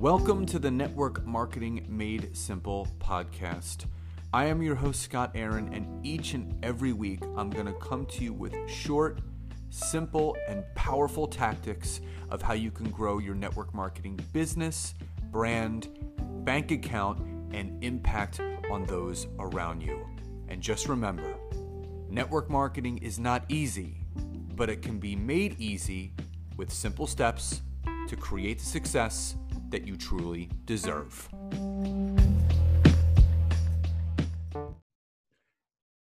Welcome to the Network Marketing Made Simple podcast. I am your host, Scott Aaron, and each and every week I'm going to come to you with short, simple, and powerful tactics of how you can grow your network marketing business, brand, bank account, and impact on those around you. And just remember network marketing is not easy, but it can be made easy with simple steps to create the success that you truly deserve.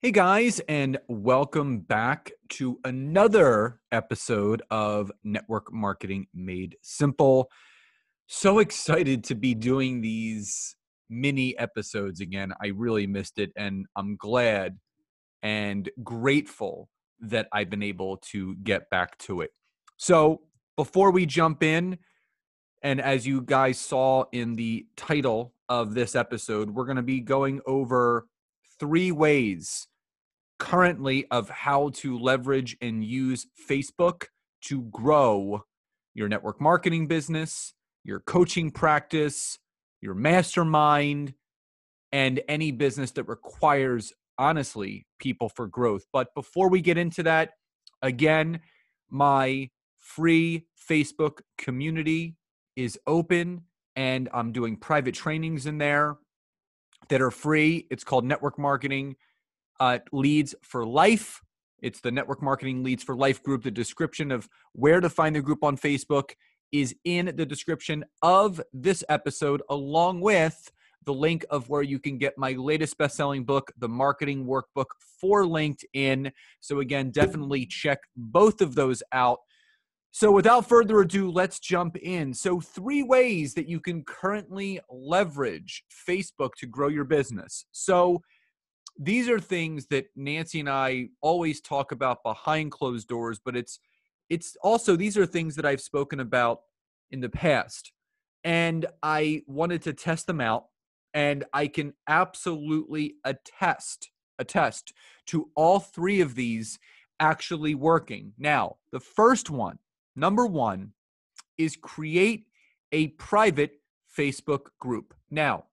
Hey guys, and welcome back to another episode of Network Marketing Made Simple. So excited to be doing these mini episodes again. I really missed it, and I'm glad and grateful that I've been able to get back to it. So, before we jump in, and as you guys saw in the title of this episode, we're going to be going over three ways currently of how to leverage and use Facebook to grow your network marketing business, your coaching practice, your mastermind, and any business that requires, honestly, people for growth. But before we get into that, again, my free Facebook community is open and I'm doing private trainings in there that are free. It's called Network Marketing uh, Leads for Life. It's the Network Marketing Leads for Life group. The description of where to find the group on Facebook is in the description of this episode, along with the link of where you can get my latest best selling book, The Marketing Workbook for LinkedIn. So, again, definitely check both of those out. So, without further ado, let's jump in. So, three ways that you can currently leverage Facebook to grow your business. So, these are things that Nancy and I always talk about behind closed doors, but it's it's also these are things that I've spoken about in the past. And I wanted to test them out and I can absolutely attest attest to all three of these actually working. Now, the first one Number one is create a private Facebook group. Now,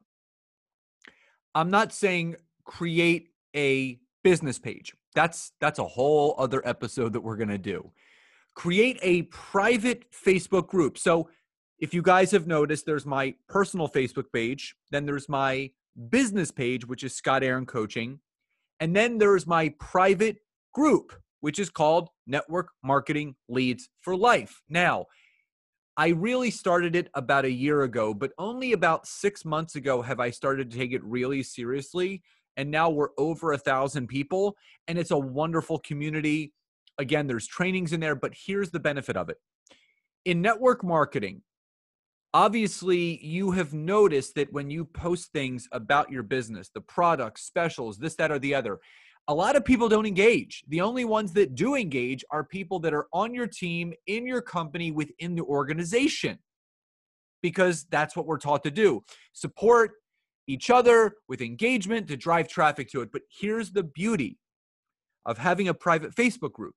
I'm not saying create a business page. That's that's a whole other episode that we're going to do. Create a private Facebook group. So, if you guys have noticed there's my personal Facebook page, then there's my business page which is Scott Aaron Coaching, and then there's my private group which is called Network Marketing Leads for Life. Now, I really started it about a year ago, but only about six months ago have I started to take it really seriously. And now we're over a thousand people, and it's a wonderful community. Again, there's trainings in there, but here's the benefit of it. In network marketing, obviously you have noticed that when you post things about your business, the products, specials, this, that, or the other, a lot of people don't engage. The only ones that do engage are people that are on your team, in your company, within the organization, because that's what we're taught to do support each other with engagement to drive traffic to it. But here's the beauty of having a private Facebook group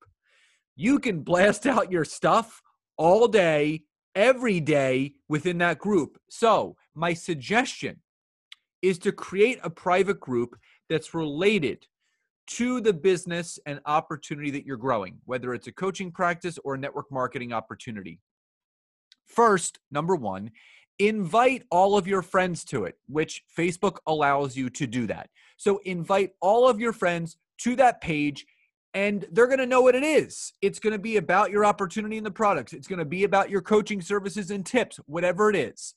you can blast out your stuff all day, every day within that group. So, my suggestion is to create a private group that's related to the business and opportunity that you're growing, whether it's a coaching practice or a network marketing opportunity. First, number one, invite all of your friends to it, which Facebook allows you to do that. So invite all of your friends to that page and they're going to know what it is. It's going to be about your opportunity and the products. It's going to be about your coaching services and tips, whatever it is.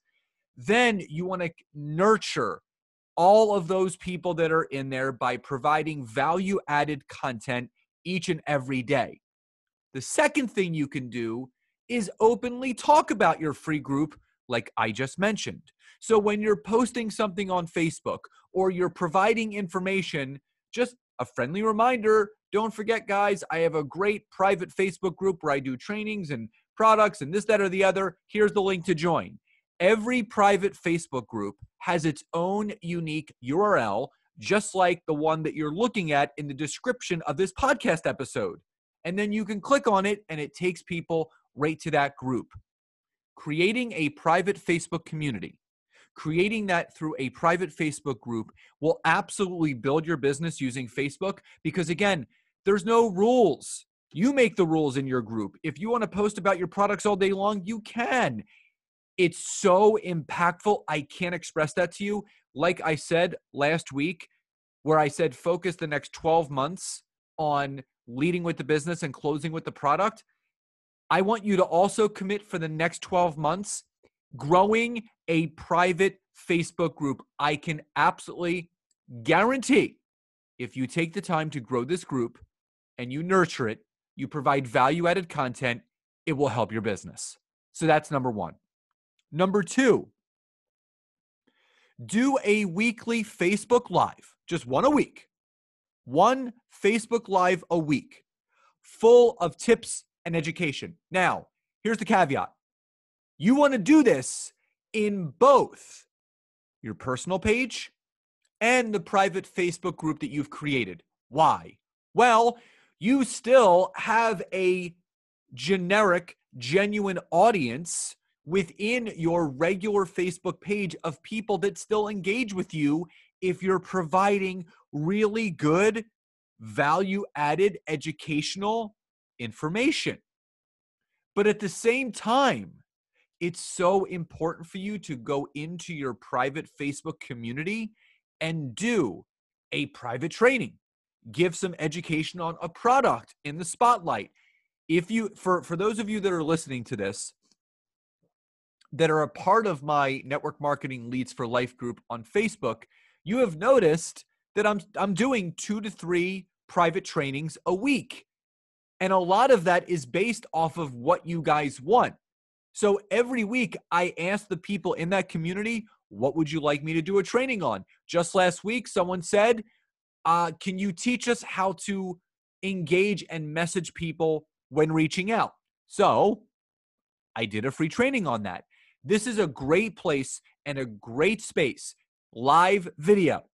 Then you want to nurture all of those people that are in there by providing value added content each and every day. The second thing you can do is openly talk about your free group, like I just mentioned. So when you're posting something on Facebook or you're providing information, just a friendly reminder don't forget, guys, I have a great private Facebook group where I do trainings and products and this, that, or the other. Here's the link to join. Every private Facebook group has its own unique URL, just like the one that you're looking at in the description of this podcast episode. And then you can click on it and it takes people right to that group. creating a private Facebook community, creating that through a private Facebook group will absolutely build your business using Facebook because, again, there's no rules. You make the rules in your group. If you want to post about your products all day long, you can. It's so impactful. I can't express that to you. Like I said last week, where I said focus the next 12 months on leading with the business and closing with the product. I want you to also commit for the next 12 months growing a private Facebook group. I can absolutely guarantee if you take the time to grow this group and you nurture it, you provide value added content, it will help your business. So that's number one. Number two, do a weekly Facebook Live, just one a week. One Facebook Live a week, full of tips and education. Now, here's the caveat you want to do this in both your personal page and the private Facebook group that you've created. Why? Well, you still have a generic, genuine audience within your regular Facebook page of people that still engage with you if you're providing really good, value added educational information. But at the same time, it's so important for you to go into your private Facebook community and do a private training. Give some education on a product in the spotlight. If you for for those of you that are listening to this that are a part of my network marketing leads for life group on Facebook, you have noticed that I'm I'm doing 2 to 3 private trainings a week. And a lot of that is based off of what you guys want. So every week I ask the people in that community, what would you like me to do a training on? Just last week someone said, uh, can you teach us how to engage and message people when reaching out? So I did a free training on that. This is a great place and a great space. Live video.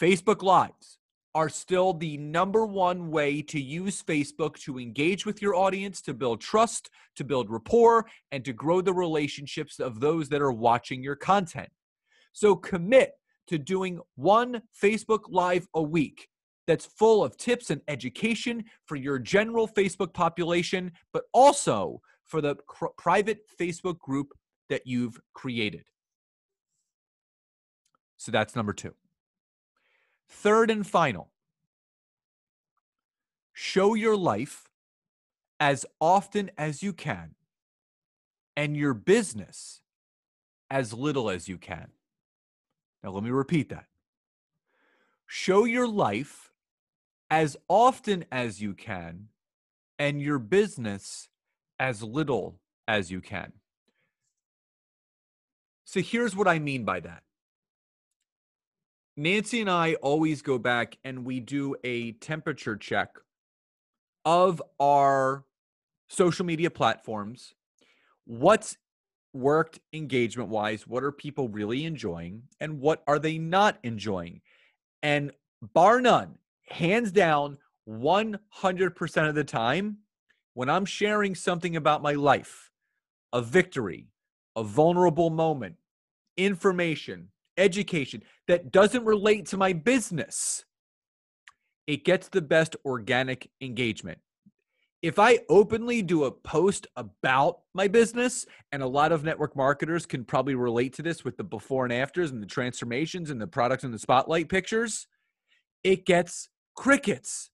Facebook Lives are still the number one way to use Facebook to engage with your audience, to build trust, to build rapport, and to grow the relationships of those that are watching your content. So commit to doing one Facebook Live a week that's full of tips and education for your general Facebook population, but also for the private Facebook group that you've created. So that's number two. Third and final, show your life as often as you can and your business as little as you can. Now, let me repeat that. Show your life as often as you can and your business as little as you can. So, here's what I mean by that Nancy and I always go back and we do a temperature check of our social media platforms. What's worked engagement wise? What are people really enjoying? And what are they not enjoying? And bar none, hands down, 100% of the time, when I'm sharing something about my life, a victory, a vulnerable moment, information, education that doesn't relate to my business, it gets the best organic engagement. If I openly do a post about my business, and a lot of network marketers can probably relate to this with the before and afters and the transformations and the products and the spotlight pictures, it gets crickets.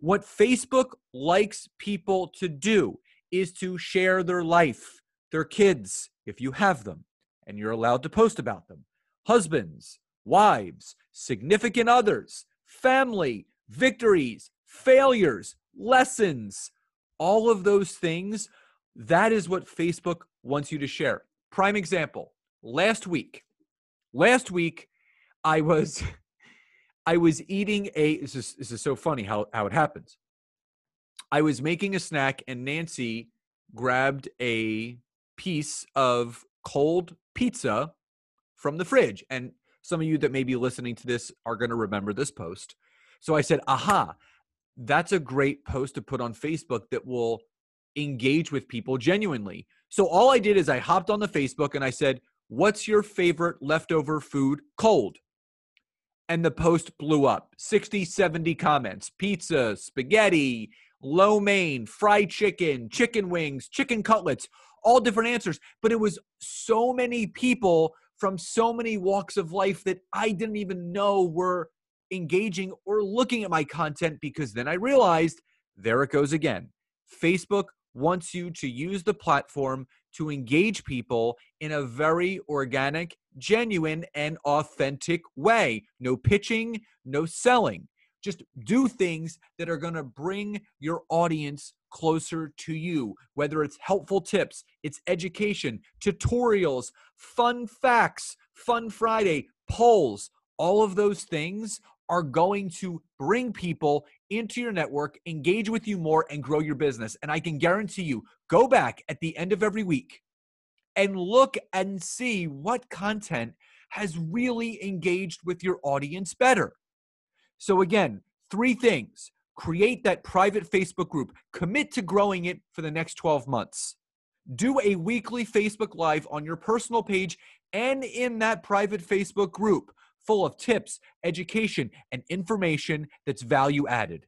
What Facebook likes people to do is to share their life, their kids, if you have them, and you're allowed to post about them husbands, wives, significant others, family, victories, failures, lessons, all of those things. That is what Facebook wants you to share. Prime example last week, last week, I was. I was eating a this is this is so funny how how it happens. I was making a snack and Nancy grabbed a piece of cold pizza from the fridge. And some of you that may be listening to this are going to remember this post. So I said, aha, that's a great post to put on Facebook that will engage with people genuinely. So all I did is I hopped on the Facebook and I said, What's your favorite leftover food cold? And the post blew up 60, 70 comments pizza, spaghetti, lo mein, fried chicken, chicken wings, chicken cutlets, all different answers. But it was so many people from so many walks of life that I didn't even know were engaging or looking at my content because then I realized there it goes again. Facebook wants you to use the platform to engage people in a very organic, genuine, and authentic way. No pitching, no selling. Just do things that are going to bring your audience closer to you, whether it's helpful tips, it's education, tutorials, fun facts, fun Friday, polls, all of those things are going to bring people into your network, engage with you more, and grow your business. And I can guarantee you, go back at the end of every week and look and see what content has really engaged with your audience better. So, again, three things create that private Facebook group, commit to growing it for the next 12 months. Do a weekly Facebook Live on your personal page and in that private Facebook group full of tips, education, and information that's value added.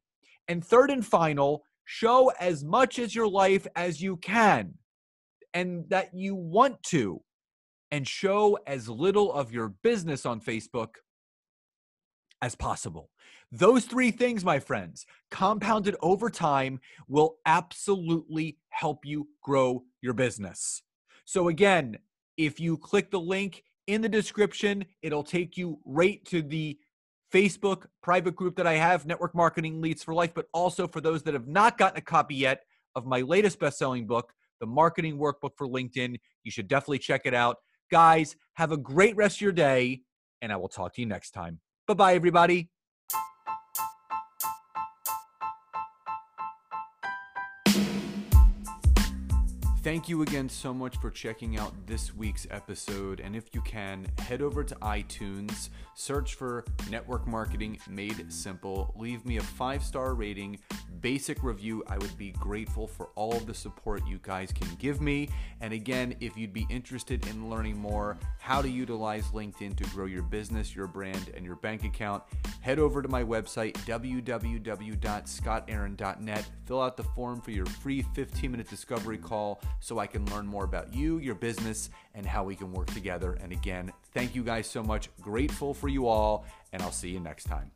And third and final, show as much as your life as you can and that you want to, and show as little of your business on Facebook as possible. Those three things, my friends, compounded over time, will absolutely help you grow your business. So, again, if you click the link in the description. It'll take you right to the Facebook private group that I have, Network Marketing Leads for Life, but also for those that have not gotten a copy yet of my latest best selling book, The Marketing Workbook for LinkedIn. You should definitely check it out. Guys, have a great rest of your day, and I will talk to you next time. Bye bye, everybody. Thank you again so much for checking out this week's episode. And if you can, head over to iTunes, search for Network Marketing Made Simple, leave me a five star rating, basic review. I would be grateful for all of the support you guys can give me. And again, if you'd be interested in learning more how to utilize LinkedIn to grow your business, your brand, and your bank account, head over to my website, www.scottaaron.net. Fill out the form for your free 15 minute discovery call so I can learn more about you, your business, and how we can work together. And again, thank you guys so much. Grateful for you all, and I'll see you next time.